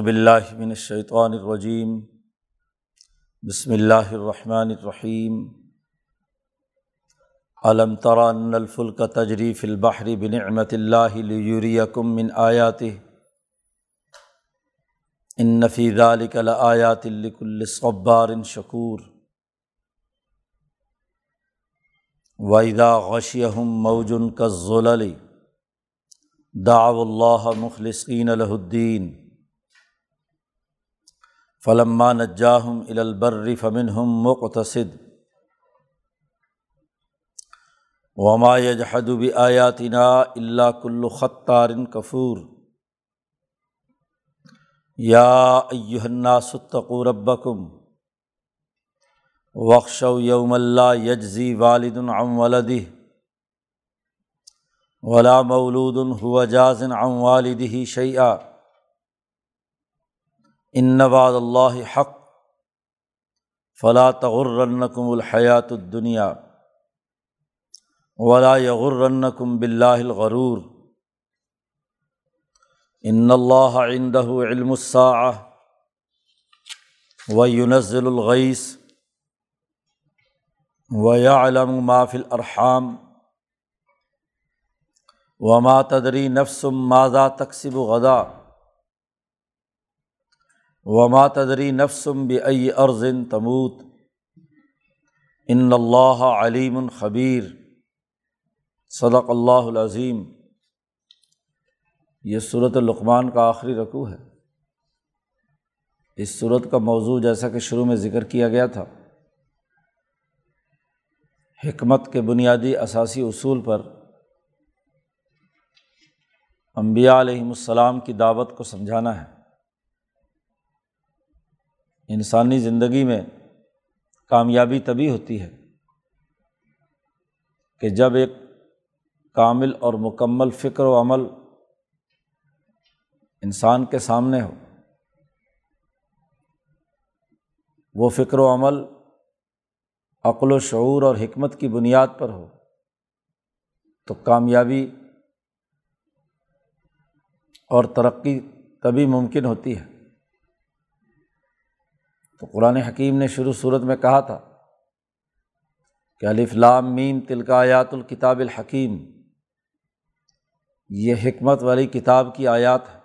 باللہ من الشیطان الرجیم، بسم اللہ الرحمن الرحیم۔ علم ان الفلک تجریف البحر بنعمت اللہ لیریکم من آیات ان فی ذلک لآیات لکل صبار شکور۔ وَإِذَا غَشِيَهُم مَّوْجٌ كَالظُّلَلِ دعوا اللہ مخلصین له الدین۔ فلما نجاہم البر فمنہم مقتصد۔ وما يجحد بآياتنا إلا كل خطار كفور يا أيها الناس اتقوا ربكم واخشوا يوما لا يجزي والد عن ولده ولا مولود هو جاز عن والده شيئا ان وعد اللہ حق فلا تغرنکم الحیات الدنیا ولا یغرنکم باللہ الغرور ان اللہ عندہ علم الساعة وینزل الغیث ويعلم ما في الارحام وما تدری نفس ماذا تکسب غدا وما تدری نفسم بئی ارزن تموت. ان اللہ علیم الخبیر صدق اللہ العظیم. یہ صورت القمان کا آخری رقوع ہے. اس صورت کا موضوع جیسا کہ شروع میں ذکر کیا گیا تھا. حکمت کے بنیادی اثاثی اصول پر امبیا علیہم السلام کی دعوت کو سمجھانا ہے. انسانی زندگی میں کامیابی تبھی ہوتی ہے کہ جب ایک کامل اور مکمل فکر و عمل انسان کے سامنے ہو، وہ فکر و عمل عقل و شعور اور حکمت کی بنیاد پر ہو، تو کامیابی اور ترقی تبھی ممکن ہوتی ہے۔ تو قرآن حکیم نے شروع صورت میں کہا تھا کہ الفلام میم تلکا آیات الکتاب الحکیم، یہ حکمت والی کتاب کی آیات ہے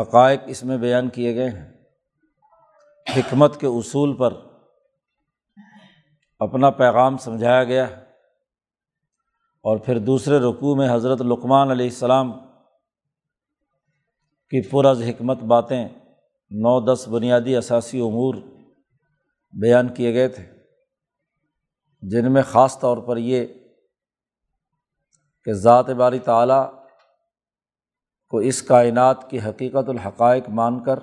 حقائق اس میں بیان کیے گئے ہیں۔ حکمت کے اصول پر اپنا پیغام سمجھایا گیا ہے۔ اور پھر دوسرے رقوع میں حضرت لقمان علیہ السلام کی پرز حکمت باتیں نو دس بنیادی اثاثی امور بیان کیے گئے تھے، جن میں خاص طور پر یہ کہ ذات باری تعلیٰ کو اس کائنات کی حقیقت الحقائق مان کر،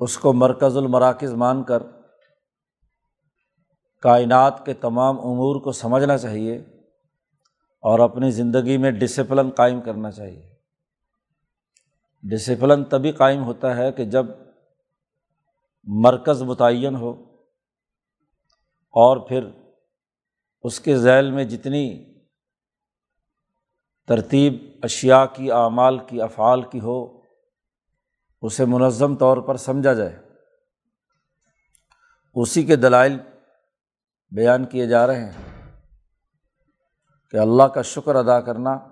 اس کو مرکز المراکز مان کر، کائنات کے تمام امور کو سمجھنا چاہیے اور اپنی زندگی میں ڈسپلن قائم کرنا چاہیے۔ ڈسپلن تبھی قائم ہوتا ہے کہ جب مرکز متعین ہو اور پھر اس کے ذیل میں جتنی ترتیب اشیا کی، اعمال کی، افعال کی ہو، اسے منظم طور پر سمجھا جائے۔ اسی کے دلائل بیان کیے جا رہے ہیں کہ اللہ کا شکر ادا کرنا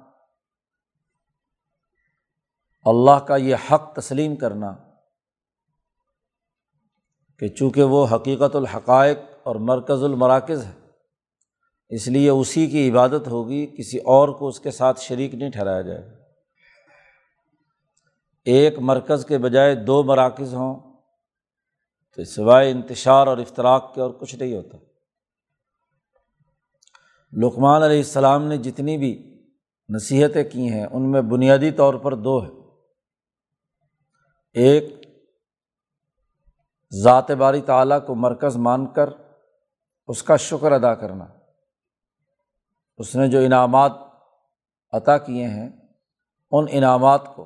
اللہ کا یہ حق تسلیم کرنا کہ چونکہ وہ حقیقت الحقائق اور مرکز المراکز ہے، اس لیے اسی کی عبادت ہوگی، کسی اور کو اس کے ساتھ شریک نہیں ٹھہرایا جائے ایک مرکز کے بجائے دو مراکز ہوں تو سوائے انتشار اور افطراک کے اور کچھ نہیں ہوتا۔ لقمان علیہ السلام نے جتنی بھی نصیحتیں کی ہیں، ان میں بنیادی طور پر دو ہے ایک ذات باری تعلیٰ کو مرکز مان کر اس کا شکر ادا کرنا۔ اس نے جو انعامات عطا کیے ہیں، ان انعامات کو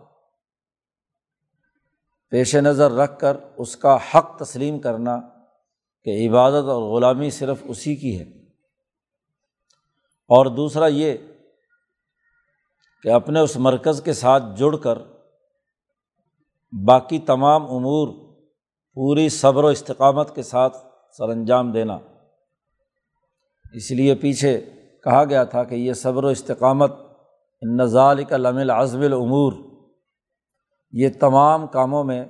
پیش نظر رکھ کر اس کا حق تسلیم کرنا کہ عبادت اور غلامی صرف اسی کی ہے۔ اور دوسرا یہ کہ اپنے اس مرکز کے ساتھ جڑ کر باقی تمام امور پوری صبر و استقامت کے ساتھ سر انجام دینا۔ اس لیے پیچھے کہا گیا تھا کہ یہ صبر و استقامت نظال کا لم العزم العمور یہ تمام کاموں میں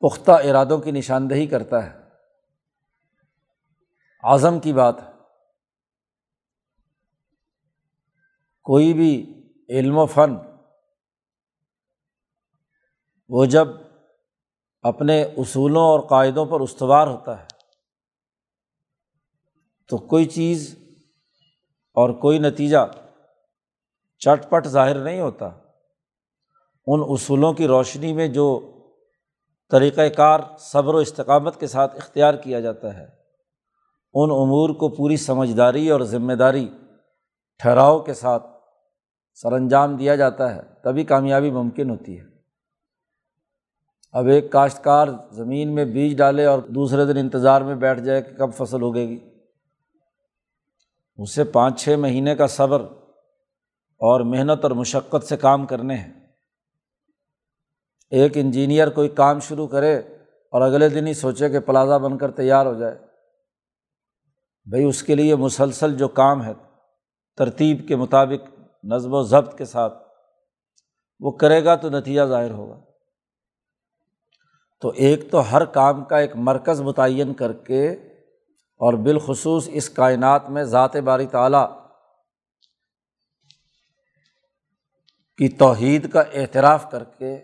پختہ ارادوں کی نشاندہی کرتا ہے۔ اعظم کی بات ہے۔ کوئی بھی علم و فن وہ جب اپنے اصولوں اور قاعدوں پر استوار ہوتا ہے، تو کوئی چیز اور کوئی نتیجہ چٹ پٹ ظاہر نہیں ہوتا۔ ان اصولوں کی روشنی میں جو طریقۂ کار صبر و استقامت کے ساتھ اختیار کیا جاتا ہے، ان امور کو پوری سمجھداری اور ذمہ داری ٹھہراؤ کے ساتھ سر انجام دیا جاتا ہے، تبھی کامیابی ممکن ہوتی ہے۔ اب ایک کاشتکار زمین میں بیج ڈالے اور دوسرے دن انتظار میں بیٹھ جائے کہ کب فصل اگے گی اسے پانچ چھ مہینے کا صبر اور محنت اور مشقت سے کام کرنے ہیں۔ ایک انجینئر کوئی کام شروع کرے اور اگلے دن ہی سوچے کہ پلازا بن کر تیار ہو جائے۔ بھائی اس کے لیے مسلسل جو کام ہے، ترتیب کے مطابق نظم و ضبط کے ساتھ، وہ کرے گا تو نتیجہ ظاہر ہوگا۔ تو ایک تو ہر کام کا ایک مرکز متعین کر کے اور بالخصوص اس کائنات میں ذات باری تعلیٰ کی توحید کا اعتراف کر کے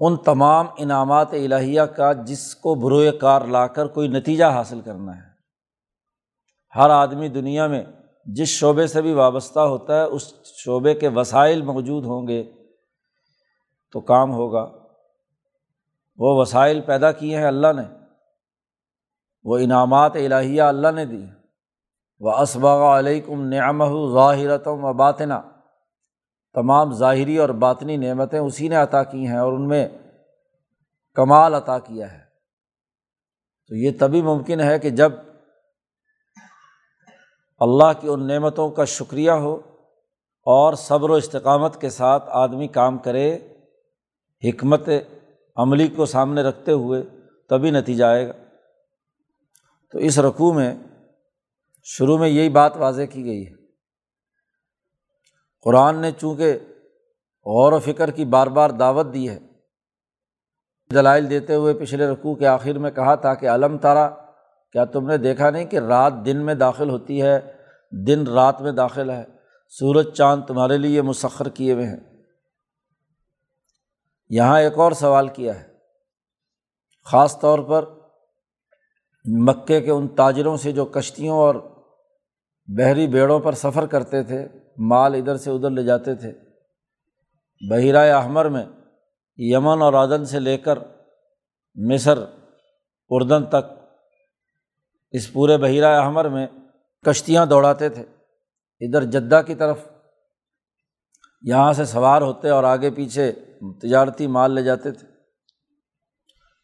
ان تمام انعامات الہیہ کا جس کو بروئے کار لا کر کوئی نتیجہ حاصل کرنا ہے۔ ہر آدمی دنیا میں جس شعبے سے بھی وابستہ ہوتا ہے، اس شعبے کے وسائل موجود ہوں گے تو کام ہوگا۔ وہ وسائل پیدا کیے ہیں اللہ نے۔ وہ انعامات الہیہ اللہ نے دی۔ وہ اسباغ علیکم نعمہ ظاہرتم و باطنا۔ تمام ظاہری اور باطنی نعمتیں اسی نے عطا کی ہیں اور ان میں کمال عطا کیا ہے۔ تو یہ تبھی ممکن ہے کہ جب اللہ کی ان نعمتوں کا شکریہ ہو اور صبر و استقامت کے ساتھ آدمی کام کرے، حکمت عملی کو سامنے رکھتے ہوئے تبھی نتیجہ آئے گا۔ تو اس رقوع میں شروع میں یہی بات واضح کی گئی ہے۔ قرآن نے چونکہ غور و فکر کی بار بار دعوت دی ہے، دلائل دیتے ہوئے پچھلے رقوع کے آخر میں کہا تھا کہ علم تارا، کیا تم نے دیکھا نہیں کہ رات دن میں داخل ہوتی ہے، دن رات میں داخل ہے؟ سورج چاند تمہارے لیے مسخر کیے ہوئے ہیں۔ یہاں ایک اور سوال کیا ہے۔ خاص طور پر مکے کے ان تاجروں سے جو کشتیوں اور بحری بیڑوں پر سفر کرتے تھے، مال ادھر سے ادھر لے جاتے تھے۔ بحیرہ احمر میں یمن اور عدن سے لے کر مصر، اردن تک اس پورے بحیرہ احمر میں کشتیاں دوڑاتے تھے۔ ادھر جدہ کی طرف یہاں سے سوار ہوتے اور آگے پیچھے تجارتی مال لے جاتے تھے۔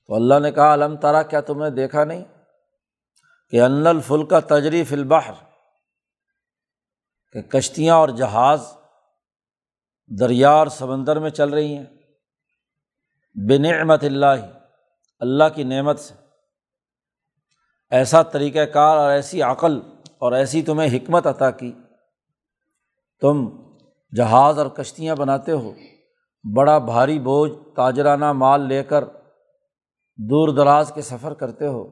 تو اللہ نے کہا علم تارا کیا تم نے دیکھا نہیں کہ ان الفل کا تجری البحر، کہ کشتیاں اور جہاز دریا اور سمندر میں چل رہی ہیں؟ بنعمت اللہ اللہ کی نعمت سے۔ ایسا طریقۂ کار اور ایسی عقل اور ایسی تمہیں حکمت عطا کی۔ تم جہاز اور کشتیاں بناتے ہو۔ بڑا بھاری بوجھ تاجرانہ مال لے کر دور دراز کے سفر کرتے ہو۔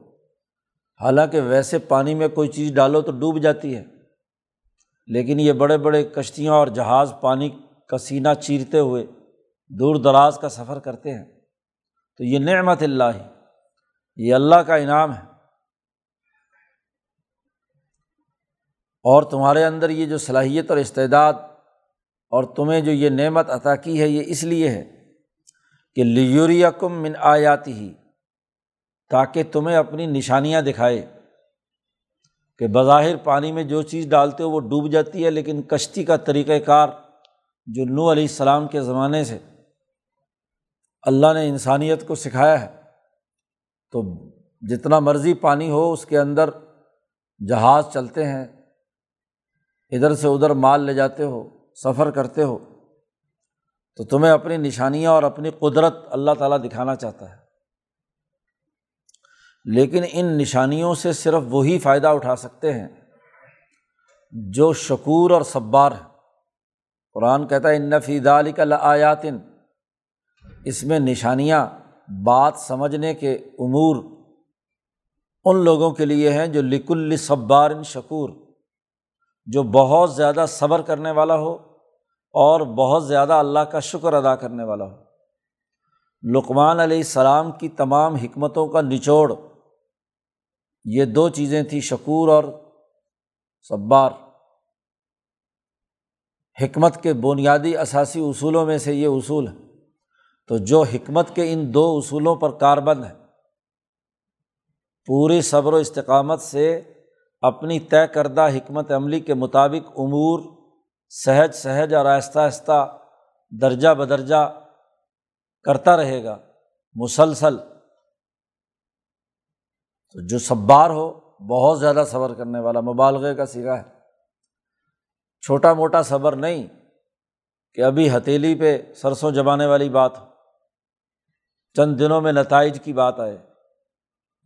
حالانکہ ویسے پانی میں کوئی چیز ڈالو تو ڈوب جاتی ہے۔ لیکن یہ بڑے بڑے کشتیاں اور جہاز پانی کا سینہ چیرتے ہوئے دور دراز کا سفر کرتے ہیں۔ تو یہ نعمت اللہ یہ اللہ کا انعام ہے۔ اور تمہارے اندر یہ جو صلاحیت اور استعداد اور تمہیں جو یہ نعمت عطا کی ہے، یہ اس لیے ہے کہ لیوریا کم من آیاتی ہی، تاکہ تمہیں اپنی نشانیاں دکھائے کہ بظاہر پانی میں جو چیز ڈالتے ہو وہ ڈوب جاتی ہے، لیکن کشتی کا طریقۂ کار جو نو علیہ السلام کے زمانے سے اللہ نے انسانیت کو سکھایا ہے، تو جتنا مرضی پانی ہو، اس کے اندر جہاز چلتے ہیں، ادھر سے ادھر مال لے جاتے ہو سفر کرتے ہو، تو تمہیں اپنی نشانیاں اور اپنی قدرت اللہ تعالیٰ دکھانا چاہتا ہے۔ لیکن ان نشانیوں سے صرف وہی فائدہ اٹھا سکتے ہیں جو شکور اور صبار ہے قرآن کہتا ہے، ان نفید علی کا آیاتن اس میں نشانیاں، بات سمجھنے کے امور ان لوگوں کے لیے ہیں جو لک الصبار شکور۔ جو بہت زیادہ صبر کرنے والا ہو اور بہت زیادہ اللہ کا شکر ادا کرنے والا ہو۔ لقمان علیہ السلام کی تمام حکمتوں کا نچوڑ، یہ دو چیزیں تھیں، شکور اور صبار۔ حکمت کے بنیادی اثاثی اصولوں میں سے یہ اصول ہے تو جو حکمت کے ان دو اصولوں پر کاربند ہے پوری صبر و استقامت سے اپنی طے کردہ حکمت عملی کے مطابق امور سہج سہج اور آہستہ آہستہ درجہ بدرجہ کرتا رہے گا۔ مسلسل۔ تو جو صبار ہو، بہت زیادہ صبر کرنے والا، مبالغے کا سیرا ہے۔ چھوٹا موٹا صبر نہیں کہ ابھی ہتیلی پہ سرسوں جمانے والی بات ہو۔ چند دنوں میں نتائج کی بات آئے۔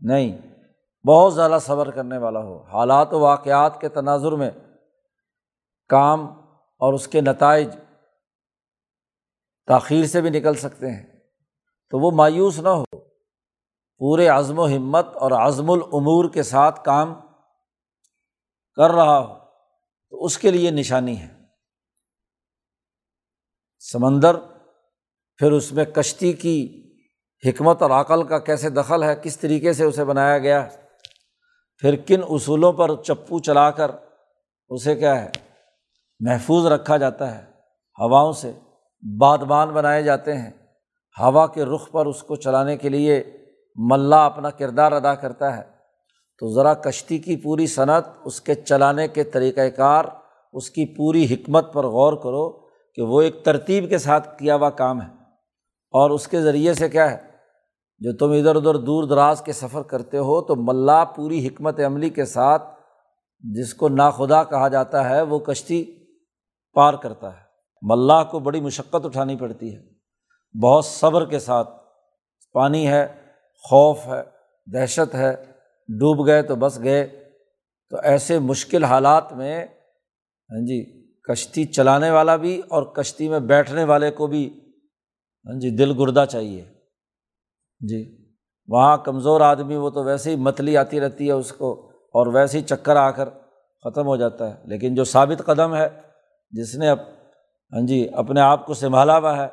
نہیں۔ بہت زیادہ صبر کرنے والا ہو۔ حالات و واقعات کے تناظر میں کام اور اس کے نتائج تاخیر سے بھی نکل سکتے ہیں۔ تو وہ مایوس نہ ہو۔ پورے عزم و ہمت اور عزم العمور کے ساتھ کام کر رہا ہو۔ تو اس کے لیے نشانی ہے۔ سمندر، پھر اس میں کشتی کی حکمت اور عقل کا کیسے دخل ہے، کس طریقے سے اسے بنایا گیا؟ ہے پھر کن اصولوں پر چپو چلا کر اسے کیا ہے؟ محفوظ رکھا جاتا ہے۔ ہواؤں سے بادبان بنائے جاتے ہیں۔ ہوا کے رخ پر اس کو چلانے کے لیے ملا اپنا کردار ادا کرتا ہے۔ تو ذرا کشتی کی پوری صنعت، اس کے چلانے کے طریقۂ کار، اس کی پوری حکمت پر غور کرو کہ وہ ایک ترتیب کے ساتھ کیا ہوا کام ہے۔ اور اس کے ذریعے سے کیا ہے؟ جو تم ادھر ادھر دور دراز کے سفر کرتے ہو، تو ملا پوری حکمت عملی کے ساتھ جس کو ناخدا کہا جاتا ہے، وہ کشتی پار کرتا ہے۔ ملا کو بڑی مشقت اٹھانی پڑتی ہے۔ بہت صبر کے ساتھ۔ پانی ہے، خوف ہے، دہشت ہے۔ ڈوب گئے تو بس گئے۔ تو ایسے مشکل حالات میں ہاں جی کشتی چلانے والا بھی اور کشتی میں بیٹھنے والے کو بھی ہاں جی دل گردہ چاہیے۔ جی۔ وہاں کمزور آدمی وہ تو ویسے ہی متلی آتی رہتی ہے اس کو اور ویسے ہی چکر آ کر ختم ہو جاتا ہے۔ لیکن جو ثابت قدم ہے، جس نے اب ہاں جی اپنے آپ کو سنبھالا ہوا ہے،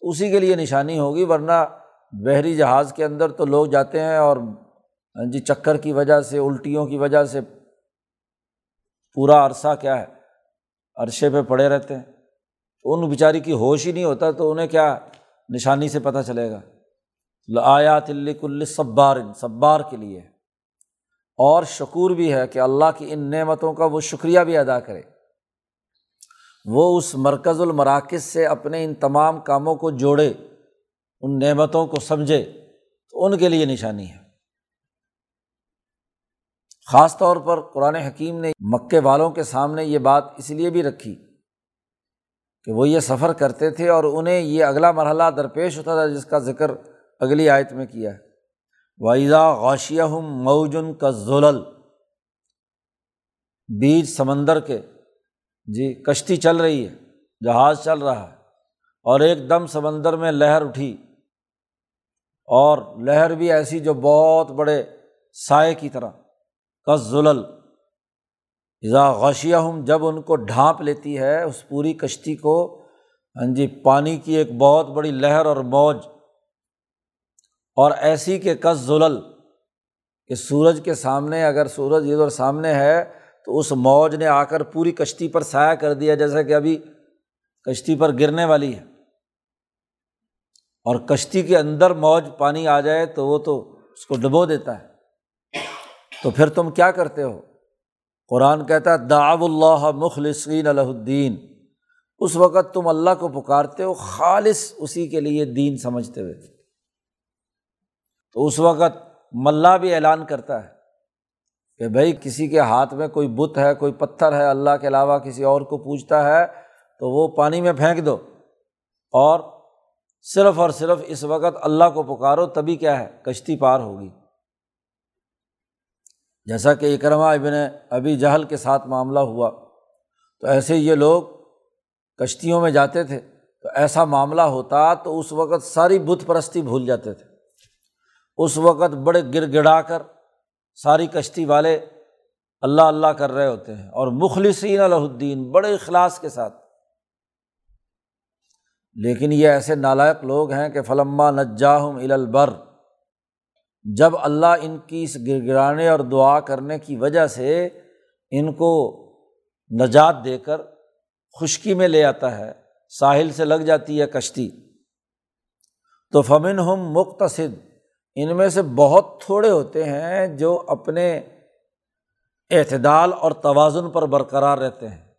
تو اسی کے لیے نشانی ہوگی۔ ورنہ بحری جہاز کے اندر تو لوگ جاتے ہیں اور ہاں جی چکر کی وجہ سے، الٹیوں کی وجہ سے پورا عرصہ کیا ہے عرصے پہ پڑے رہتے ہیں۔ تو ان بیچاری کی ہوش ہی نہیں ہوتا تو انہیں کیا نشانی سے پتہ چلے گا؟ آیات کل صبار صبار کے لیے۔ اور شکور بھی ہے کہ اللہ کی ان نعمتوں کا وہ شکریہ بھی ادا کرے۔ وہ اس مرکز المراکز سے اپنے ان تمام کاموں کو جوڑے، ان نعمتوں کو سمجھے، تو ان کے لیے نشانی ہے۔ خاص طور پر قرآن حکیم نے مکے والوں کے سامنے یہ بات اس لیے بھی رکھی کہ وہ یہ سفر کرتے تھے اور انہیں یہ اگلا مرحلہ درپیش ہوتا تھا جس کا ذکر اگلی آیت میں کیا ہے؟ وائزا غاشیہ ہم موجن کا زلل بیچ سمندر کے جی کشتی چل رہی ہے، جہاز چل رہا ہے، اور ایک دم سمندر میں لہر اٹھی، اور لہر بھی ایسی جو بہت بڑے سائے کی طرح کس زلل ایزا غشیہ ہم جب ان کو ڈھانپ لیتی ہے، اس پوری کشتی کو ہاں جی پانی کی ایک بہت بڑی لہر اور موج اور ایسی کہ کس زلل کہ سورج کے سامنے اگر سورج ادھر سامنے ہے تو اس موج نے آ کر پوری کشتی پر سایہ کر دیا جیسا کہ ابھی کشتی پر گرنے والی ہے۔ اور کشتی کے اندر موج پانی آ جائے تو وہ تو اس کو ڈبو دیتا ہے۔ تو پھر تم کیا کرتے ہو؟ قرآن کہتا ہے داو اللہ مخلصین الدین اس وقت تم اللہ کو پکارتے ہو، خالص اسی کے لیے دین سمجھتے ہوئے۔ تو اس وقت ملا بھی اعلان کرتا ہے کہ بھائی کسی کے ہاتھ میں کوئی بت ہے، کوئی پتھر ہے، اللہ کے علاوہ کسی اور کو پوچھتا ہے، تو وہ پانی میں پھینک دو۔ اور صرف اور صرف اس وقت اللہ کو پکارو، تبھی کیا ہے؟ کشتی پار ہوگی۔ جیسا کہ اکرما ابن ابھی جہل کے ساتھ معاملہ ہوا۔ تو ایسے یہ لوگ کشتیوں میں جاتے تھے۔ تو ایسا معاملہ ہوتا تو اس وقت ساری بت پرستی بھول جاتے تھے۔ اس وقت بڑے گر گڑا کر ساری کشتی والے اللہ اللہ کر رہے ہوتے ہیں اور مخلصین الدین بڑے اخلاص کے ساتھ۔ لیکن یہ ایسے نالائق لوگ ہیں کہ فلما نجاہم البر، جب اللہ ان کی اس گر گرانے اور دعا کرنے کی وجہ سے ان کو نجات دے کر خشکی میں لے آتا ہے، ساحل سے لگ جاتی ہے کشتی۔ تو فمن ہم مختصد ان میں سے بہت تھوڑے ہوتے ہیں جو اپنے اعتدال اور توازن پر برقرار رہتے ہیں۔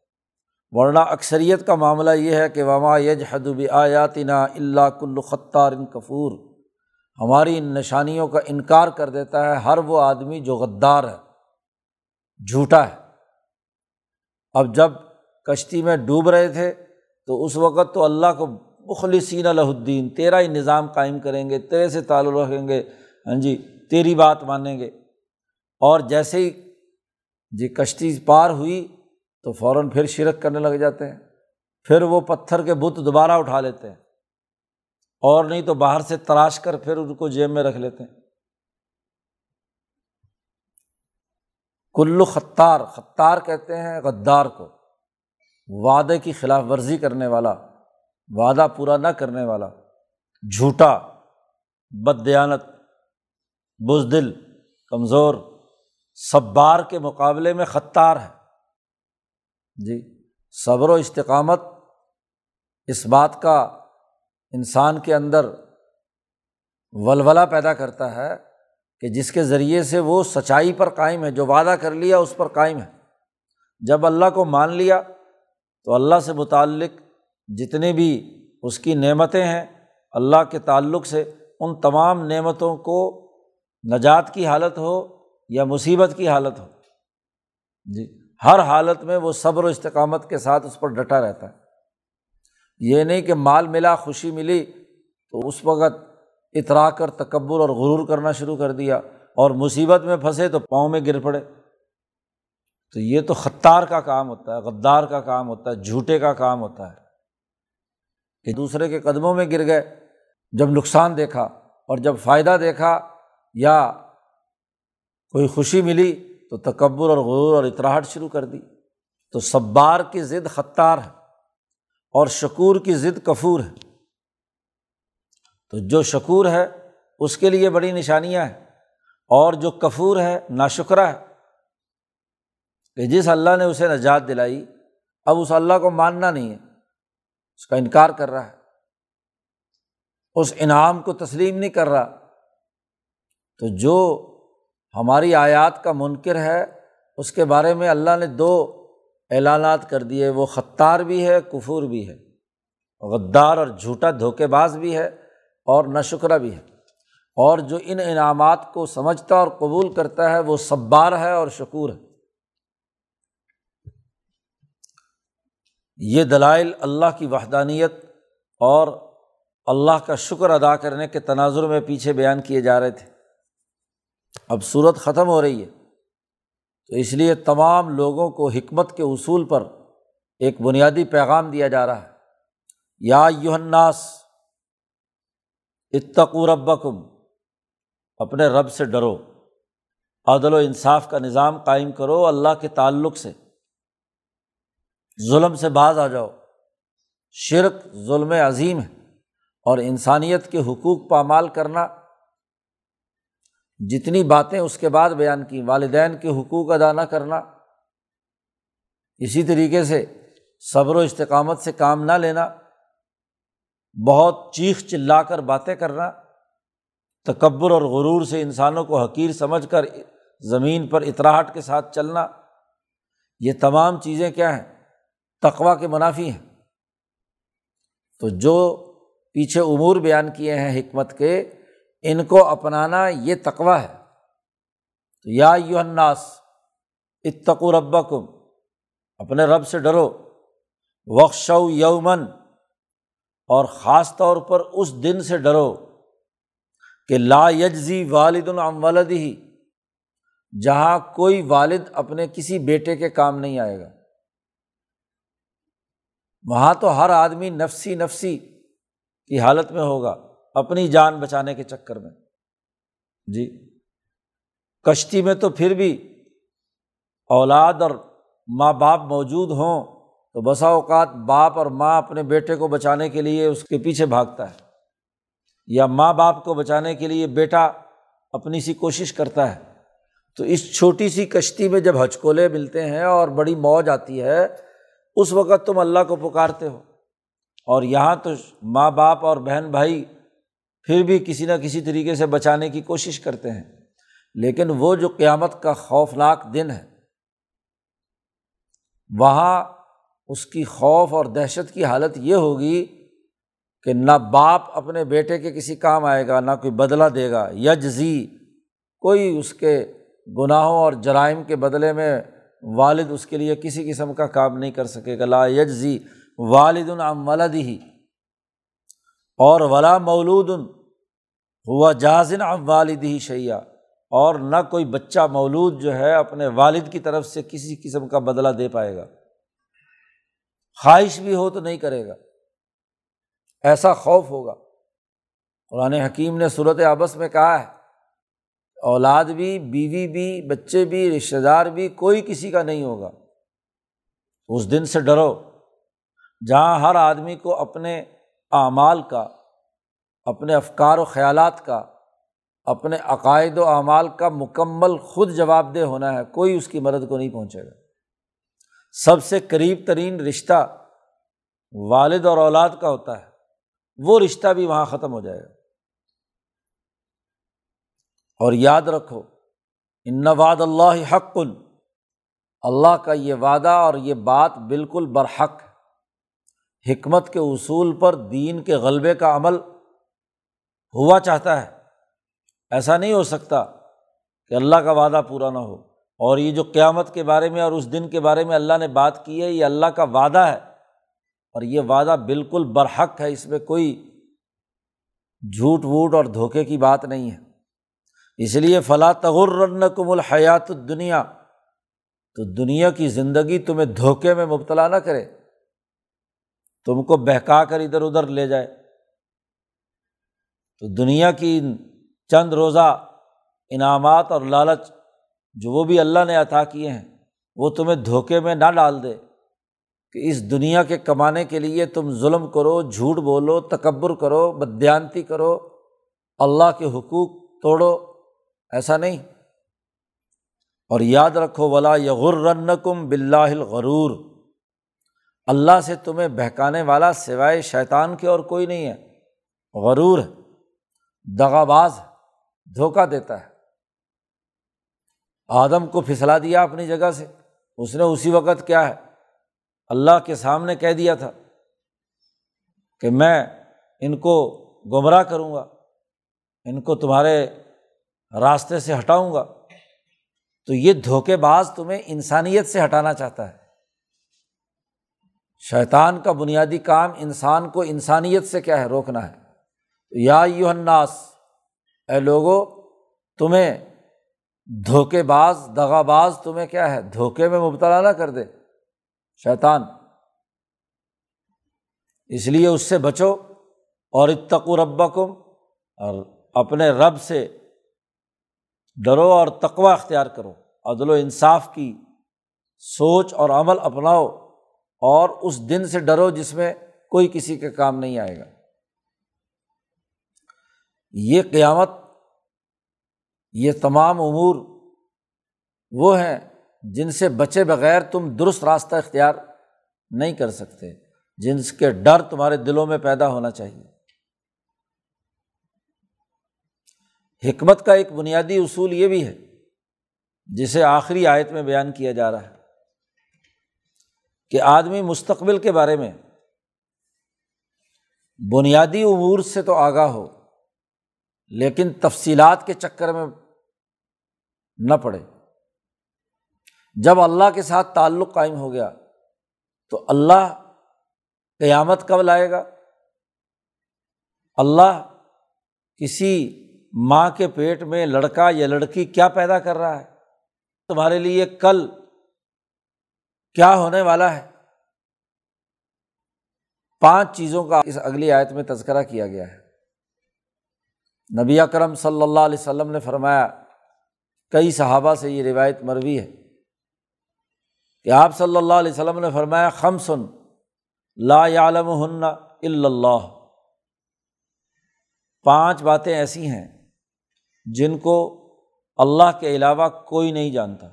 ورنہ اکثریت کا معاملہ یہ ہے کہ وما یج حدب آیاتنا اللہ کل خطار ان کفور ہماری ان نشانیوں کا انکار کر دیتا ہے ہر وہ آدمی جو غدار ہے، جھوٹا ہے۔ اب جب کشتی میں ڈوب رہے تھے تو اس وقت تو اللہ کو مخلصین الدین، تیرا ہی نظام قائم کریں گے، تیرے سے تعلق رکھیں گے ہاں جی تیری بات مانیں گے۔ اور جیسے ہی جی کشتی پار ہوئی تو فوراً پھر شرک کرنے لگ جاتے ہیں۔ پھر وہ پتھر کے بت دوبارہ اٹھا لیتے ہیں۔ اور نہیں تو باہر سے تراش کر پھر ان کو جیب میں رکھ لیتے ہیں۔ کلو خطار خطار کہتے ہیں غدار کو، وعدے کی خلاف ورزی کرنے والا۔ وعدہ پورا نہ کرنے والا، جھوٹا بد دیانت بزدل، کمزور، صبار کے مقابلے میں خطار ہے۔ جی صبر و استقامت اس بات کا انسان کے اندر ولولہ پیدا کرتا ہے کہ جس کے ذریعے سے وہ سچائی پر قائم ہے، جو وعدہ کر لیا اس پر قائم ہے۔ جب اللہ کو مان لیا تو اللہ سے متعلق جتنے بھی اس کی نعمتیں ہیں، اللہ کے تعلق سے ان تمام نعمتوں کو نجات کی حالت ہو یا مصیبت کی حالت ہو۔ جی ہر حالت میں وہ صبر و استقامت کے ساتھ اس پر ڈٹا رہتا ہے۔ یہ نہیں کہ مال ملا، خوشی ملی تو اس وقت اترا کر تکبر اور غرور کرنا شروع کر دیا اور مصیبت میں پھنسے تو پاؤں میں گر پڑے۔ تو یہ تو خطار کا کام ہوتا ہے، غدار کا کام ہوتا ہے، جھوٹے کا کام ہوتا ہے۔ کہ دوسرے کے قدموں میں گر گئے۔ جب نقصان دیکھا اور جب فائدہ دیکھا یا کوئی خوشی ملی تو تکبر اور غرور اور اطراہٹ شروع کر دی۔ تو صبار کی ضد خطار ہے اور شکور کی ضد کفور ہے۔ تو جو شکور ہے اس کے لیے بڑی نشانیاں ہیں اور جو کفور ہے نا شکرہ ہے۔ کہ جس اللہ نے اسے نجات دلائی، اب اس اللہ کو ماننا نہیں ہے۔ اس کا انکار کر رہا ہے۔ اس انعام کو تسلیم نہیں کر رہا۔ تو جو ہماری آیات کا منکر ہے، اس کے بارے میں اللہ نے دو اعلانات کر دیے۔ وہ خطار بھی ہے، کفور بھی ہے۔ غدار اور جھوٹا دھوکے باز بھی ہے اور نہ بھی ہے۔ اور جو ان انعامات کو سمجھتا اور قبول کرتا ہے، وہ صبار ہے اور شکور ہے۔ یہ دلائل اللہ کی وحدانیت اور اللہ کا شکر ادا کرنے کے تناظر میں پیچھے بیان کیے جا رہے تھے۔ اب صورت ختم ہو رہی ہے، تو اس لیے تمام لوگوں کو حکمت کے اصول پر ایک بنیادی پیغام دیا جا رہا ہے۔ یا یوہناس اتقو ربکم، اپنے رب سے ڈرو، عدل و انصاف کا نظام قائم کرو، اللہ کے تعلق سے۔ ظلم سے باز آ جاؤ۔ شرک ظلم عظیم ہے اور انسانیت کے حقوق پامال کرنا۔ جتنی باتیں اس کے بعد بیان کی، والدین کے حقوق ادا نہ کرنا۔ اسی طریقے سے صبر و استقامت سے کام نہ لینا۔ بہت چیخ چلا کر باتیں کرنا۔ تکبر اور غرور سے انسانوں کو حقیر سمجھ کر زمین پر اطراہٹ کے ساتھ چلنا۔ یہ تمام چیزیں کیا ہیں؟ تقوا کے منافی ہیں۔ تو جو پیچھے امور بیان کیے ہیں حکمت کے، ان کو اپنانا یہ تقوا ہے۔ تو یا یو اناس اتقو ربا کم اپنے رب سے ڈرو۔ وقشو یومن اور خاص طور پر اس دن سے ڈرو کہ لا یجزی والد العم ولد ہی جہاں کوئی والد اپنے کسی بیٹے کے کام نہیں آئے گا۔ وہاں تو ہر آدمی نفسی نفسی کی حالت میں ہوگا، اپنی جان بچانے کے چکر میں۔ جی کشتی میں تو پھر بھی اولاد اور ماں باپ موجود ہوں تو بسا اوقات باپ اور ماں اپنے بیٹے کو بچانے کے لیے اس کے پیچھے بھاگتا ہے، یا ماں باپ کو بچانے کے لیے بیٹا اپنی سی کوشش کرتا ہے۔ تو اس چھوٹی سی کشتی میں جب ہچکولے ملتے ہیں اور بڑی موج آتی ہے اس وقت تم اللہ کو پکارتے ہو۔ اور یہاں تو ماں باپ اور بہن بھائی پھر بھی کسی نہ کسی طریقے سے بچانے کی کوشش کرتے ہیں۔ لیکن وہ جو قیامت کا خوفناک دن ہے، وہاں اس کی خوف اور دہشت کی حالت یہ ہوگی کہ نہ باپ اپنے بیٹے کے کسی کام آئے گا، نہ کوئی بدلہ دے گا۔ یجزی، کوئی اس کے گناہوں اور جرائم کے بدلے میں والد اس کے لیے کسی قسم کا کام نہیں کر سکے گا۔ لا یجزی والد العم ولد ہی اور ولا مولود ہوا جازن ام والد ہی شیا اور نہ کوئی بچہ مولود جو ہے اپنے والد کی طرف سے کسی قسم کا بدلہ دے پائے گا۔ خواہش بھی ہو تو نہیں کرے گا۔ ایسا خوف ہوگا۔ قرآن حکیم نے صورت آبس میں کہا ہے اولاد بھی، بیوی بھی، بچے بھی رشتے دار بھی، کوئی کسی کا نہیں ہوگا۔ اس دن سے ڈرو۔ جہاں ہر آدمی کو اپنے اعمال کا، اپنے افکار و خیالات کا، اپنے عقائد و اعمال کا مکمل خود جواب دہ ہونا ہے، کوئی اس کی مدد کو نہیں پہنچے گا۔ سب سے قریب ترین رشتہ والد اور اولاد کا ہوتا ہے۔ وہ رشتہ بھی وہاں ختم ہو جائے گا۔ اور یاد رکھو، ان واد اللہ حق، اللہ کا یہ وعدہ اور یہ بات بالکل برحق حکمت کے اصول پر دین کے غلبے کا عمل ہوا چاہتا ہے۔ ایسا نہیں ہو سکتا کہ اللہ کا وعدہ پورا نہ ہو۔ اور یہ جو قیامت کے بارے میں اور اس دن کے بارے میں اللہ نے بات کی ہے، یہ اللہ کا وعدہ ہے۔ اور یہ وعدہ بالکل برحق ہے، اس میں کوئی جھوٹ ووٹ اور دھوکے کی بات نہیں ہے۔ اس لیے فلاں تغرن کم الحیات دنیا تو دنیا کی زندگی تمہیں دھوکے میں مبتلا نہ کرے، تم کو بہکا کر ادھر ادھر لے جائے۔ تو دنیا کی چند روزہ، انعامات اور لالچ جو وہ بھی اللہ نے عطا کیے ہیں، وہ تمہیں دھوکے میں نہ ڈال دے کہ اس دنیا کے کمانے کے لیے تم ظلم کرو، جھوٹ بولو، تکبر کرو بدیانتی کرو، اللہ کے حقوق توڑو۔ ایسا نہیں۔ اور یاد رکھو، ولا یغر کم بلّہ الغرور۔ اللہ سے تمہیں بہکانے والا سوائے شیطان کے اور کوئی نہیں ہے۔ غرور ہے دغا باز دھوکہ دیتا ہے۔ آدم کو پھسلا دیا اپنی جگہ سے، اس نے اسی وقت کیا ہے؟ اللہ کے سامنے کہہ دیا تھا کہ میں ان کو گمراہ کروں گا، ان کو تمہارے راستے سے ہٹاؤں گا، تو یہ دھوکے باز تمہیں انسانیت سے ہٹانا چاہتا ہے۔ شیطان کا بنیادی کام انسان کو انسانیت سے کیا ہے؟ روکنا ہے۔ تو یا یو اناس اے لوگو، تمہیں دھوکے باز، دغا باز تمہیں کیا ہے؟ دھوکے میں مبتلا نہ کر دے۔ شیطان، اس لیے اس سے بچو۔ اور اتقو ربا کم اور اپنے رب سے ڈرو اور تقوا اختیار کرو، عدل و انصاف کی سوچ اور عمل اپناؤ اور اس دن سے ڈرو جس میں کوئی کسی کے کام نہیں آئے گا۔ یہ قیامت، یہ تمام امور وہ ہیں جن سے بچے بغیر تم درست راستہ اختیار نہیں کر سکتے، جن کے ڈر تمہارے دلوں میں پیدا ہونا چاہیے۔ حکمت کا ایک بنیادی اصول یہ بھی ہے، جسے آخری آیت میں بیان کیا جا رہا ہے، کہ آدمی مستقبل کے بارے میں بنیادی امور سے تو آگاہ ہو، لیکن تفصیلات کے چکر میں نہ پڑے۔ جب اللہ کے ساتھ تعلق قائم ہو گیا، تو اللہ قیامت کب لائے گا؟ اللہ کسی ماں کے پیٹ میں لڑکا یا لڑکی کیا پیدا کر رہا ہے؟ تمہارے لیے کل کیا ہونے والا ہے؟ پانچ چیزوں کا اس اگلی آیت میں تذکرہ کیا گیا ہے۔ نبی اکرم صلی اللہ علیہ وسلم نے فرمایا، کئی صحابہ سے یہ روایت مروی ہے کہ آپ صلی اللہ علیہ وسلم نے فرمایا خم سن لا عالم ہن اللہ۔ پانچ باتیں ایسی ہیں جن کو اللہ کے علاوہ کوئی نہیں جانتا۔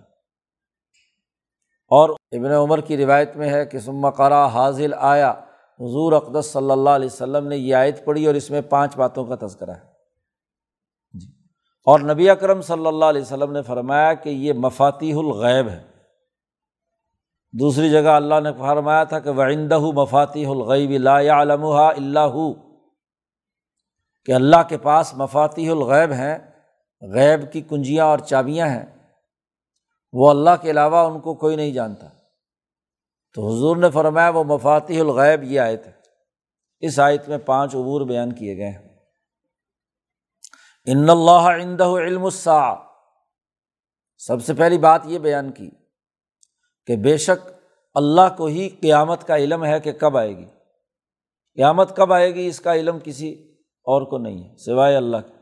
اور ابن عمر کی روایت میں ہے کہ سما قرا حاضل آیا حضور اقدس صلی اللہ علیہ وسلم نے یہ آیت پڑھی اور اس میں پانچ باتوں کا تذکرہ ہے۔ جی۔ اور نبی اکرم صلی اللہ علیہ وسلم نے فرمایا کہ یہ مفاتیح الغیب ہے۔ دوسری جگہ اللہ نے فرمایا تھا کہ وعندہ مفاتیح الغیب لا علمہ اللہ کہ اللہ کے پاس مفاتیح الغیب ہیں۔ غیب کی کنجیاں اور چابیاں ہیں، وہ اللہ کے علاوہ ان کو کوئی نہیں جانتا۔ تو حضور نے فرمایا، وہ مفاتیح الغیب یہ آیت ہے۔ اس آیت میں پانچ عبور بیان کیے گئے ہیں۔ ان اللہ عندہ علم السا سب سے پہلی بات یہ بیان کی کہ بے شک اللہ کو ہی قیامت کا علم ہے کہ کب آئے گی۔ قیامت کب آئے گی، اس کا علم کسی اور کو نہیں ہے، سوائے اللہ کے۔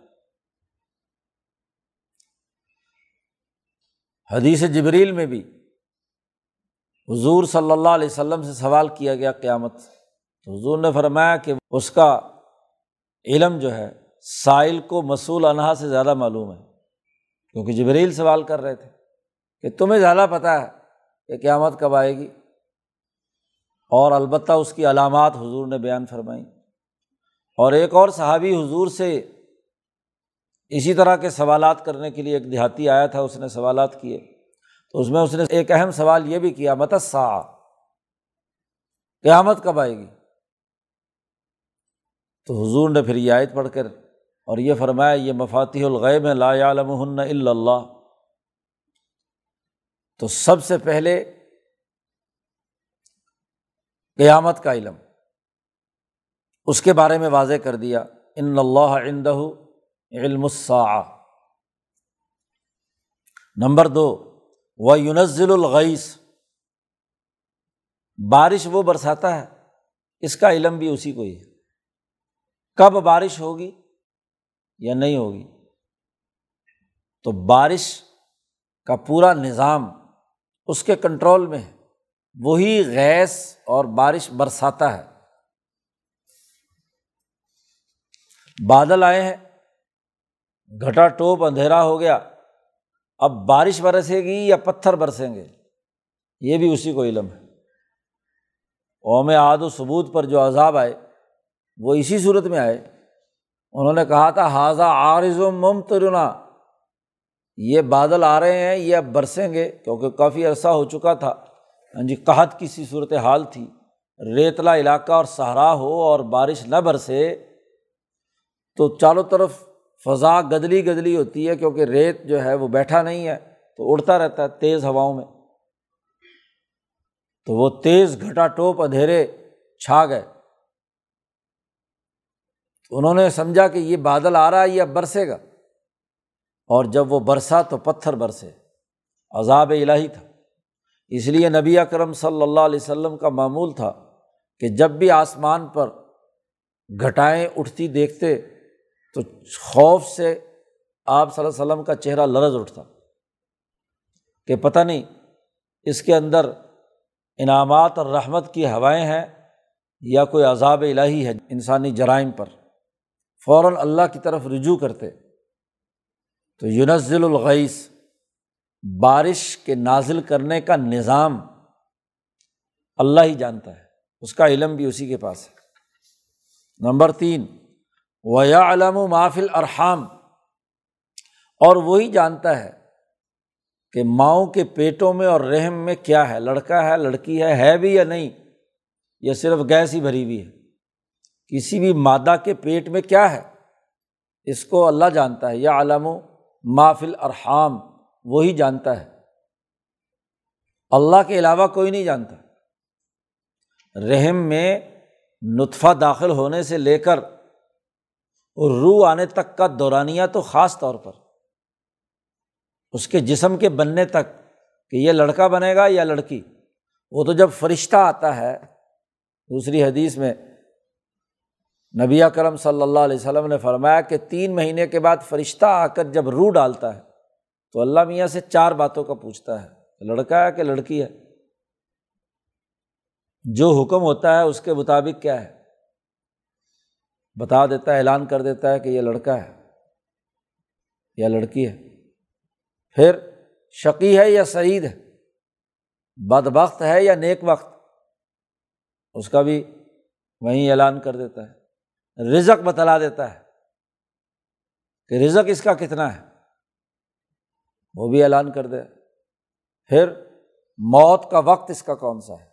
حدیث جبریل میں بھی حضور صلی اللہ علیہ وسلم سے سوال کیا گیا قیامت تو حضور نے فرمایا کہ اس کا علم جو ہے، سائل کو مصول انہا سے زیادہ معلوم ہے۔ کیونکہ جبریل سوال کر رہے تھے کہ تمہیں زیادہ پتہ ہے کہ قیامت کب آئے گی۔ اور البتہ اس کی علامات حضور نے بیان فرمائی اور ایک اور صحابی حضور سے اسی طرح کے سوالات کرنے کے لیے ایک دیہاتی آیا تھا، اس نے سوالات کیے۔ تو اس میں اس نے ایک اہم سوال یہ بھی کیا متسا قیامت کب آئے گی؟ تو حضور نے پھر یہ آیت پڑھ کر اور یہ فرمایا، یہ مفاتی الغیب ہے لا عالم اللہ۔ تو سب سے پہلے قیامت کا علم۔ اس کے بارے میں واضح کر دیا، ان اللہ عندہ علم الساعہ۔ نمبر دو وہ یونزل الغیث بارش وہ برساتا ہے، اس کا علم بھی اسی کو ہی ہے۔ کب بارش ہوگی یا نہیں ہوگی؟ تو بارش کا پورا نظام اس کے کنٹرول میں ہے۔ وہی گیس اور بارش برساتا ہے۔ بادل آئے ہیں۔ گھٹا ٹوپ اندھیرا ہو گیا۔ اب بارش برسے گی یا پتھر برسیں گے؟ یہ بھی اسی کو علم ہے۔ قوم آد و ثبوت پر جو عذاب آئے، وہ اسی صورت میں آئے۔ انہوں نے کہا تھا حاضہ عارض و ممترنا یہ بادل آ رہے ہیں، یہ اب برسیں گے، کیونکہ کافی عرصہ ہو چکا تھا۔ ہاں جی قحط کی سی صورت حال تھی۔ ریتلا علاقہ اور صحرا ہو اور بارش نہ برسے، تو چاروں طرف فضا گدلی گدلی ہوتی ہے کیونکہ ریت جو ہے وہ بیٹھا نہیں ہے، تو اڑتا رہتا ہے تیز ہواؤں میں۔ تو وہ تیز گھٹا ٹوپ اندھیرے چھا گئے۔ انہوں نے سمجھا کہ یہ بادل آ رہا ہے، یہ اب برسے گا۔ اور جب وہ برسا تو پتھر برسے۔ عذاب الہی تھا۔ اس لیے نبی اکرم صلی اللہ علیہ وسلم کا معمول تھا کہ جب بھی آسمان پر گھٹائیں اٹھتی دیکھتے تو خوف سے آپ صلی اللہ علیہ وسلم کا چہرہ لرز اٹھتا کہ پتہ نہیں اس کے اندر انعامات اور رحمت کی ہوائیں ہیں یا کوئی عذاب الہی ہے انسانی جرائم پر۔ فوراً اللہ کی طرف رجوع کرتے۔ تو یونزل الغیث، بارش کے نازل کرنے کا نظام اللہ ہی جانتا ہے، اس کا علم بھی اسی کے پاس ہے۔ نمبر تین ویا علم و محفل ارحام اور وہی جانتا ہے کہ ماؤں کے پیٹوں میں اور رحم میں کیا ہے، لڑکا ہے، لڑکی ہے ہے بھی یا نہیں یا صرف گیس ہی بھری ہوئی ہے۔ کسی بھی مادہ کے پیٹ میں کیا ہے؟ اس کو اللہ جانتا ہے۔ یا علم و محفل ارحام وہی جانتا ہے۔ اللہ کے علاوہ کوئی نہیں جانتا۔ رحم میں نطفہ داخل ہونے سے لے کر اور روح آنے تک کا دورانیہ تو خاص طور پر۔ اس کے جسم کے بننے تک کہ یہ لڑکا بنے گا یا لڑکی، وہ تو جب فرشتہ آتا ہے، دوسری حدیث میں نبی کرم صلی اللہ علیہ وسلم نے فرمایا کہ تین مہینے کے بعد فرشتہ آ کر جب روح ڈالتا ہے، تو اللہ میاں سے چار باتوں کا پوچھتا ہے، لڑکا ہے کہ لڑکی ہے؟ جو حکم ہوتا ہے اس کے مطابق کیا ہے؟ بتا دیتا ہے، اعلان کر دیتا ہے کہ یہ لڑکا ہے یا لڑکی ہے۔ پھر شقی ہے یا سعید ہے؟ بد وقت ہے یا نیک وقت؟ اس کا بھی وہیں اعلان کر دیتا ہے۔ رزق بتلا دیتا ہے کہ رزق اس کا کتنا ہے۔ وہ بھی اعلان کر دے۔ پھر موت کا وقت اس کا کون سا ہے؟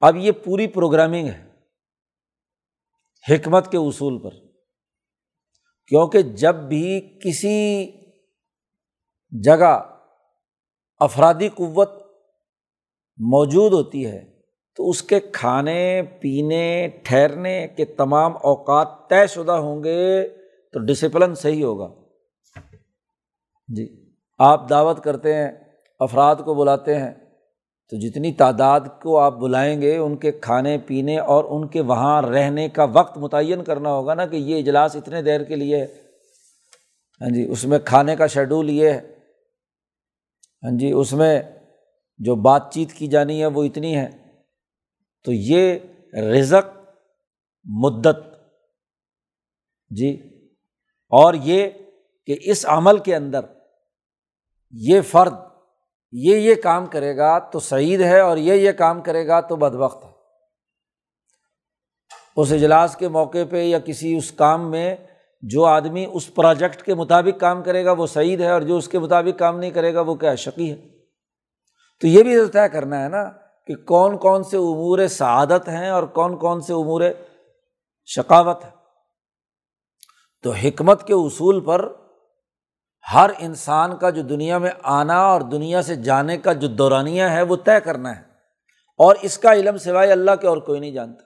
اب یہ پوری پروگرامنگ ہے۔ حکمت کے اصول پر۔ کیونکہ جب بھی کسی جگہ افرادی قوت موجود ہوتی ہے، تو اس کے کھانے، پینے، ٹھہرنے کے تمام اوقات طے شدہ ہوں گے، تو ڈسپلن صحیح ہوگا۔ جی آپ دعوت کرتے ہیں، افراد کو بلاتے ہیں تو جتنی تعداد کو آپ بلائیں گے، ان کے کھانے، پینے اور ان کے وہاں رہنے کا وقت متعین کرنا ہوگا نا کہ یہ اجلاس اتنے دیر کے لیے ہے۔ ہاں جی اس میں کھانے کا شیڈول یہ ہے۔ ہاں جی اس میں جو بات چیت کی جانی ہے وہ اتنی ہے۔ تو یہ رزق مدت۔ جی اور یہ کہ اس عمل کے اندر یہ فرد یہ یہ کام کرے گا تو سعید ہے اور یہ یہ کام کرے گا تو بد وقت ہے۔ اس اجلاس کے موقع پہ یا کسی اس کام میں جو آدمی اس پروجیکٹ کے مطابق کام کرے گا وہ سعید ہے اور جو اس کے مطابق کام نہیں کرے گا وہ کیا شقی ہے۔ تو یہ بھی طے کرنا ہے نا کہ کون کون سے امور سعادت ہیں اور کون کون سے امور شقاوت ہے تو حکمت کے اصول پر ہر انسان کا جو دنیا میں آنا اور دنیا سے جانے کا جو دورانیہ ہے وہ طے کرنا ہے۔ اور اس کا علم سوائے اللہ کے اور کوئی نہیں جانتا۔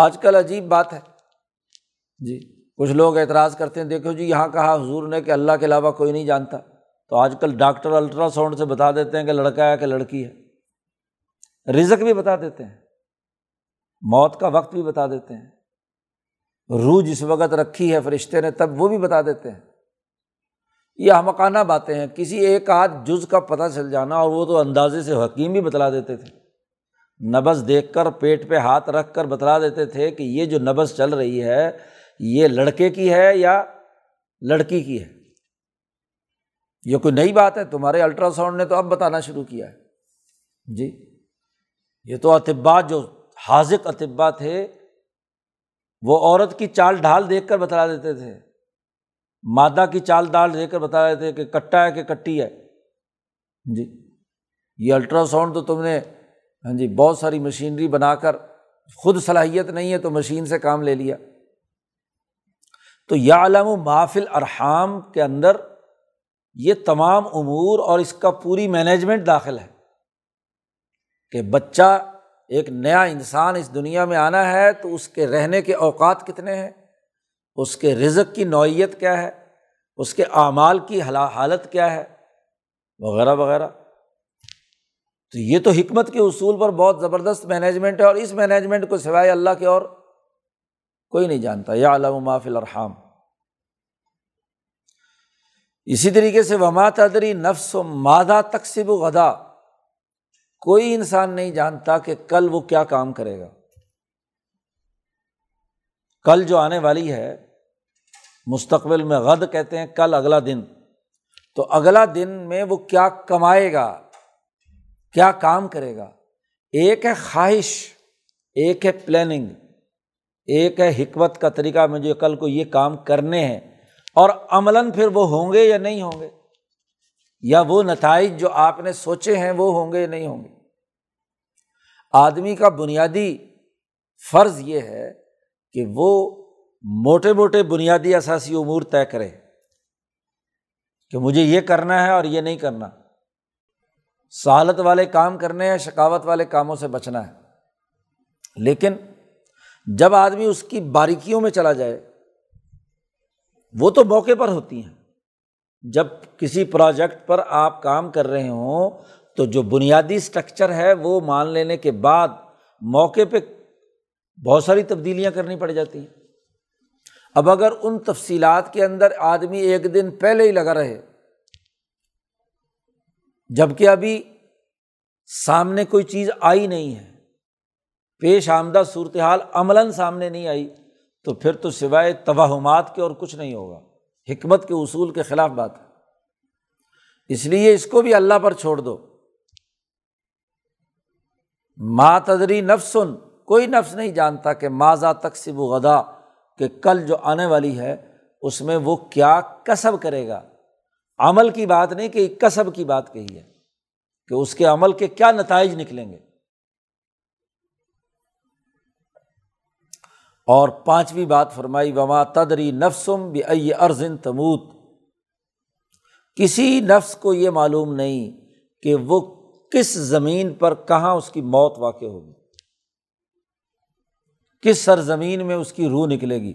آج کل عجیب بات ہے۔ جی کچھ لوگ اعتراض کرتے ہیں، دیکھو جی یہاں کہا حضور نے کہ اللہ کے علاوہ کوئی نہیں جانتا۔ تو آج کل ڈاکٹر الٹرا ساؤنڈ سے بتا دیتے ہیں کہ لڑکا ہے کہ لڑکی ہے۔ رزق بھی بتا دیتے ہیں۔ موت کا وقت بھی بتا دیتے ہیں۔ روح جس وقت رکھی ہے فرشتے نے، تب وہ بھی بتا دیتے ہیں۔ یہ ہمکانہ باتیں ہیں۔ کسی ایک آدھ جز کا پتہ چل جانا اور وہ تو اندازے سے حکیم بھی بتلا دیتے تھے۔ نبز دیکھ کر پیٹ پہ ہاتھ رکھ کر بتلا دیتے تھے کہ یہ جو نبز چل رہی ہے، یہ لڑکے کی ہے یا لڑکی کی ہے؟ یہ کوئی نئی بات ہے؟ تمہارے الٹرا ساؤنڈ نے تو اب بتانا شروع کیا ہے۔ جی یہ تو اطبا جو حاضق اطبا تھے، وہ عورت کی چال ڈھال دیکھ کر بتلا دیتے تھے۔ مادہ کی چال ڈال دے کر بتا رہے تھے کہ کٹا ہے کہ کٹی ہے؟ جی یہ الٹرا ساؤنڈ تو تم نے ہاں جی بہت ساری مشینری بنا کر خود صلاحیت نہیں ہے تو مشین سے کام لے لیا۔ تو یا علم و محفل ارحام کے اندر یہ تمام امور اور اس کا پوری مینجمنٹ داخل ہے کہ بچہ ایک نیا انسان اس دنیا میں آنا ہے تو اس کے رہنے کے اوقات کتنے ہیں؟ اس کے رزق کی نوعیت کیا ہے؟ اس کے اعمال کی حالت کیا ہے؟ وغیرہ وغیرہ۔ تو یہ تو حکمت کے اصول پر بہت زبردست مینجمنٹ ہے اور اس مینجمنٹ کو سوائے اللہ کے اور کوئی نہیں جانتا۔ یا علام محفل الرحام اسی طریقے سے وما تدری نفس و مادہ تقسیب و غدا۔ کوئی انسان نہیں جانتا کہ کل وہ کیا کام کرے گا۔ کل جو آنے والی ہے مستقبل میں غد کہتے ہیں کل اگلا دن۔ تو اگلا دن میں وہ کیا کمائے گا؟ کیا کام کرے گا؟ ایک ہے خواہش، ایک ہے پلاننگ ایک ہے حکمت کا طریقہ۔ مجھے کل کو یہ کام کرنے ہیں۔ اور عملاً پھر وہ ہوں گے یا نہیں ہوں گے؟ یا وہ نتائج جو آپ نے سوچے ہیں وہ ہوں گے یا نہیں ہوں گے؟ آدمی کا بنیادی فرض یہ ہے کہ وہ موٹے موٹے بنیادی اثاثی امور طے کرے کہ مجھے یہ کرنا ہے اور یہ نہیں کرنا۔ سہالت والے کام کرنے ہیں، شکاوت والے کاموں سے بچنا ہے۔ لیکن جب آدمی اس کی باریکیوں میں چلا جائے، وہ تو موقع پر ہوتی ہیں۔ جب کسی پروجیکٹ پر آپ کام کر رہے ہوں، تو جو بنیادی اسٹرکچر ہے، وہ مان لینے کے بعد موقع پہ بہت ساری تبدیلیاں کرنی پڑ جاتی ہیں۔ اب اگر ان تفصیلات کے اندر آدمی ایک دن پہلے ہی لگا رہے جبکہ ابھی سامنے کوئی چیز آئی نہیں ہے، پیش آمدہ صورتحال عملاً سامنے نہیں آئی، تو پھر تو سوائے توہمات کے اور کچھ نہیں ہوگا۔ حکمت کے اصول کے خلاف بات ہے۔ اس لیے اس کو بھی اللہ پر چھوڑ دو۔ ماں تدری نفسن، کوئی نفس نہیں جانتا کہ ماضا تقسیب غدا۔ کہ کل جو آنے والی ہے، اس میں وہ کیا کسب کرے گا؟ عمل کی بات نہیں کہ کسب کی بات کہی ہے کہ اس کے عمل کے کیا نتائج نکلیں گے۔ اور پانچویں بات فرمائی، وما تدری نفسم بھی ارزن تموت۔ کسی نفس کو یہ معلوم نہیں کہ وہ کس زمین پر کہاں اس کی موت واقع ہوگی۔ کس سرزمین میں اس کی روح نکلے گی؟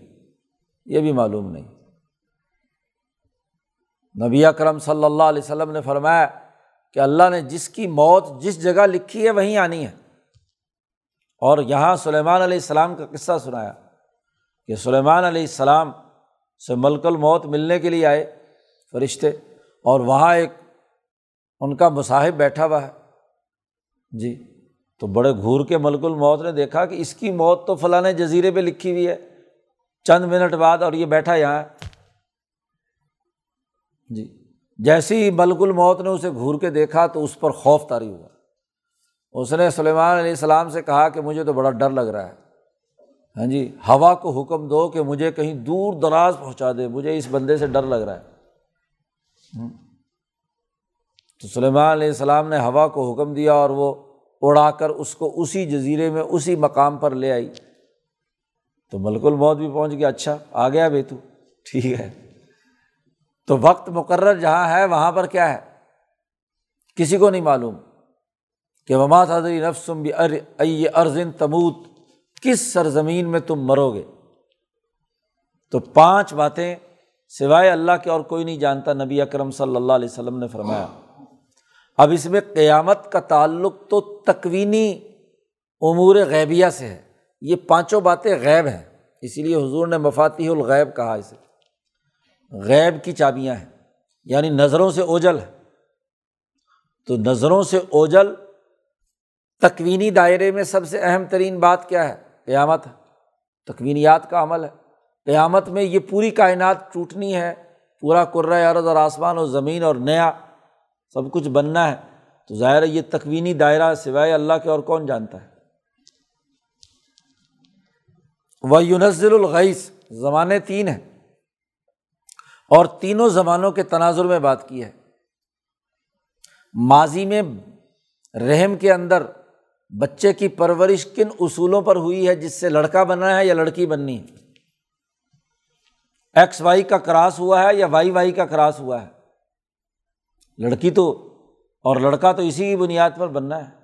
یہ بھی معلوم نہیں۔ نبی اکرم صلی اللہ علیہ وسلم نے فرمایا کہ اللہ نے جس کی موت جس جگہ لکھی ہے وہیں آنی ہے۔ اور یہاں سلیمان علیہ السلام کا قصہ سنایا کہ سلیمان علیہ السلام سے ملک الموت ملنے کے لیے آئے فرشتے، اور وہاں ایک ان کا مصاحب بیٹھا ہوا ہے۔ جی۔ تو بڑے گھور کے ملک الموت نے دیکھا کہ اس کی موت تو فلاں جزیرے پہ لکھی ہوئی ہے۔ چند منٹ بعد اور یہ بیٹھا یہاں۔ جی جیسی ہی ملک الموت نے اسے گھور کے دیکھا تو اس پر خوف تاری ہوا۔ اس نے سلیمان علیہ السلام سے کہا کہ مجھے تو بڑا ڈر لگ رہا ہے۔ ہاں جی ہوا کو حکم دو کہ مجھے کہیں دور دراز پہنچا دے، مجھے اس بندے سے ڈر لگ رہا ہے۔ تو سلیمان علیہ السلام نے ہوا کو حکم دیا اور وہ اڑا کر اس کو اسی جزیرے میں اسی مقام پر لے آئی۔ تو ملک الموت بھی پہنچ گیا۔ اچھا آ گیا بے تو۔ ٹھیک ہے۔ تو وقت مقرر جہاں ہے، وہاں پر کیا ہے؟ کسی کو نہیں معلوم کہ مما صدری نفسم بھی ارزن تموت۔ کس سرزمین میں تم مرو گے؟ تو پانچ باتیں سوائے اللہ کے اور کوئی نہیں جانتا، نبی اکرم صلی اللہ علیہ وسلم نے فرمایا۔ اب اس میں قیامت کا تعلق تو تکوینی امور غیبیہ سے ہے۔ یہ پانچوں باتیں غیب ہیں۔ اسی لیے حضور نے مفاتی الغیب کہا اسے۔ غیب کی چابیاں ہیں یعنی نظروں سے اوجل ہے۔ تو نظروں سے اوجل تکوینی دائرے میں سب سے اہم ترین بات کیا ہے؟ قیامت۔ ہے تکوینیات کا عمل ہے۔ قیامت میں یہ پوری کائنات ٹوٹنی ہے، پورا کرۂۂ عرض اور آسمان اور زمین اور نیا سب کچھ بننا ہے۔ تو ظاہر ہے یہ تکوینی دائرہ سوائے اللہ کے اور کون جانتا ہے؟ وہ یونزل الغیث زمانے تین ہیں۔ اور تینوں زمانوں کے تناظر میں بات کی ہے۔ ماضی میں رحم کے اندر بچے کی پرورش کن اصولوں پر ہوئی ہے، جس سے لڑکا بننا ہے یا لڑکی بننی ہے؟ ایکس وائی کا کراس ہوا ہے یا وائی وائی کا کراس ہوا ہے؟ لڑکی تو اور لڑکا تو اسی کی بنیاد پر بننا ہے۔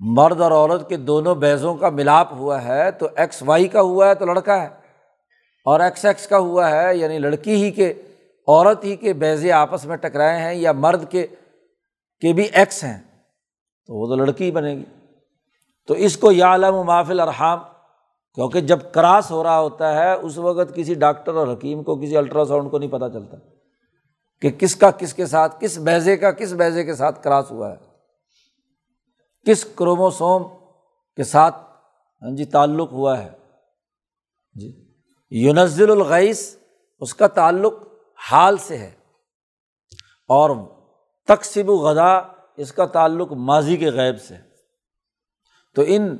مرد اور عورت کے دونوں بیزوں کا ملاپ ہوا ہے تو ایکس وائی کا ہوا ہے تو لڑکا ہے۔ اور ایکس ایکس کا ہوا ہے یعنی لڑکی ہی کے عورت ہی کے بیزے آپس میں ٹکرائے ہیں یا مرد کے کے بھی ایکس ہیں۔ تو وہ تو لڑکی ہی بنے گی۔ تو اس کو یا علم و محفل ارحام کیونکہ جب کراس ہو رہا ہوتا ہے، اس وقت کسی ڈاکٹر اور حکیم کو، کسی الٹرا ساؤنڈ کو نہیں پتہ چلتا۔ کہ کس کا کس کے ساتھ، کس بیزے کا کس بیزے کے ساتھ کراس ہوا ہے؟ کس کروموسوم کے ساتھ ہاں جی تعلق ہوا ہے؟ جی یونزل الغیث اس کا تعلق حال سے ہے اور تقسیب و غذا اس کا تعلق ماضی کے غیب سے تو ان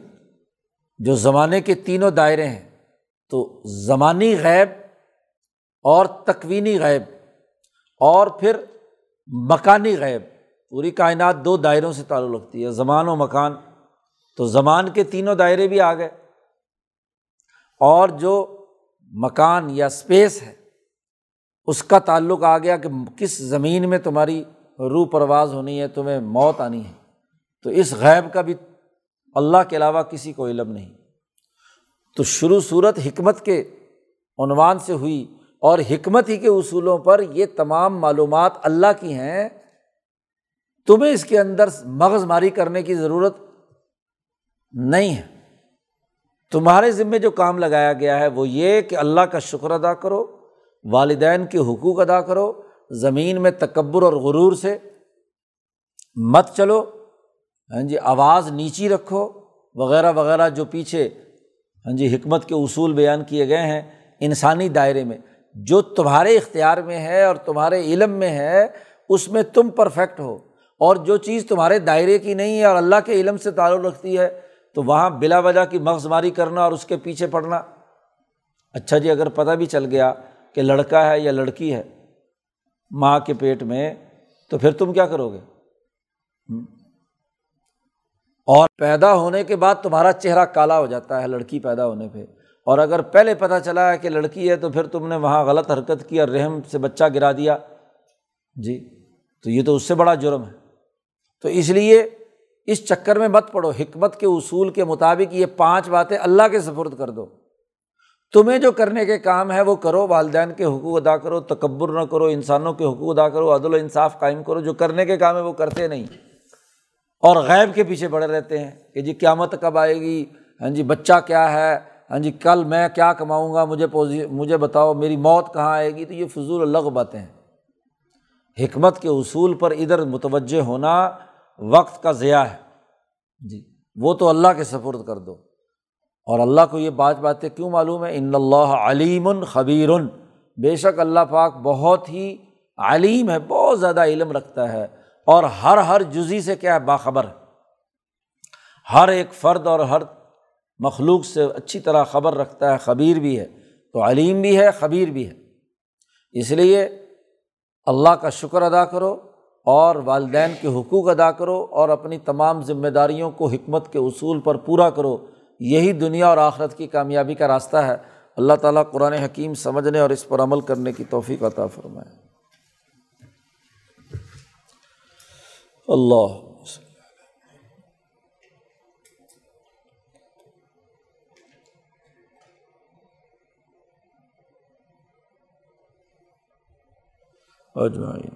جو زمانے کے تینوں دائرے ہیں، تو زمانی غیب اور تکوینی غیب اور پھر مکانی غیب۔ پوری کائنات دو دائروں سے تعلق رکھتی ہے، زمان و مکان۔ تو زمان کے تینوں دائرے بھی آ گئے اور جو مکان یا اسپیس ہے، اس کا تعلق آ گیا کہ کس زمین میں تمہاری روح پرواز ہونی ہے، تمہیں موت آنی ہے۔ تو اس غیب کا بھی اللہ کے علاوہ کسی کو علم نہیں۔ تو شروع صورت حکمت کے عنوان سے ہوئی اور حکمت ہی کے اصولوں پر یہ تمام معلومات اللہ کی ہیں، تمہیں اس کے اندر مغز ماری کرنے کی ضرورت نہیں ہے۔ تمہارے ذمے جو کام لگایا گیا ہے وہ یہ کہ اللہ کا شکر ادا کرو، والدین کے حقوق ادا کرو، زمین میں تکبر اور غرور سے مت چلو ہاں جی آواز نیچی رکھو، وغیرہ وغیرہ جو پیچھے ہاں جی حکمت کے اصول بیان کیے گئے ہیں انسانی دائرے میں۔ جو تمہارے اختیار میں ہے اور تمہارے علم میں ہے، اس میں تم پرفیکٹ ہو۔ اور جو چیز تمہارے دائرے کی نہیں ہے اور اللہ کے علم سے تعلق رکھتی ہے، تو وہاں بلا وجہ کی مغز ماری کرنا اور اس کے پیچھے پڑنا اچھا جی اگر پتہ بھی چل گیا کہ لڑکا ہے یا لڑکی ہے ماں کے پیٹ میں، تو پھر تم کیا کرو گے؟ اور پیدا ہونے کے بعد تمہارا چہرہ کالا ہو جاتا ہے، لڑکی پیدا ہونے پہ۔ اور اگر پہلے پتہ چلا ہے کہ لڑکی ہے تو پھر تم نے وہاں غلط حرکت کی اور رحم سے بچہ گرا دیا۔ جی تو یہ تو اس سے بڑا جرم ہے۔ تو اس لیے اس چکر میں مت پڑو۔ حکمت کے اصول کے مطابق یہ پانچ باتیں اللہ کے سفرد کر دو۔ تمہیں جو کرنے کے کام ہے وہ کرو، والدین کے حقوق ادا کرو، تکبر نہ کرو، انسانوں کے حقوق ادا کرو، عدل و انصاف قائم کرو۔ جو کرنے کے کام ہے وہ کرتے نہیں۔ اور غیب کے پیچھے پڑے رہتے ہیں کہ جی قیامت کب آئے گی؟ ہاں جی بچہ کیا ہے؟ ہاں جی کل میں کیا کماؤں گا؟ مجھے پوزی مجھے بتاؤ میری موت کہاں آئے گی؟ تو یہ فضول الگ باتیں ہیں۔ حکمت کے اصول پر ادھر متوجہ ہونا وقت کا ضیاع ہے۔ جی۔ وہ تو اللہ کے سفرد کر دو۔ اور اللہ کو یہ بات باتیں کیوں معلوم ہے ان اللہ علیم خبیر۔ بے شک اللہ پاک بہت ہی علیم ہے بہت زیادہ علم رکھتا ہے۔ اور ہر ہر جزی سے کیا ہے باخبر ہے؟ ہر ایک فرد اور ہر مخلوق سے اچھی طرح خبر رکھتا ہے، خبیر بھی ہے۔ تو علیم بھی ہے، خبیر بھی ہے۔ اس لیے اللہ کا شکر ادا کرو اور والدین کے حقوق ادا کرو اور اپنی تمام ذمہ داریوں کو حکمت کے اصول پر پورا کرو۔ یہی دنیا اور آخرت کی کامیابی کا راستہ ہے۔ اللہ تعالیٰ قرآن حکیم سمجھنے اور اس پر عمل کرنے کی توفیق عطا فرمائے۔ اللہ اجمعین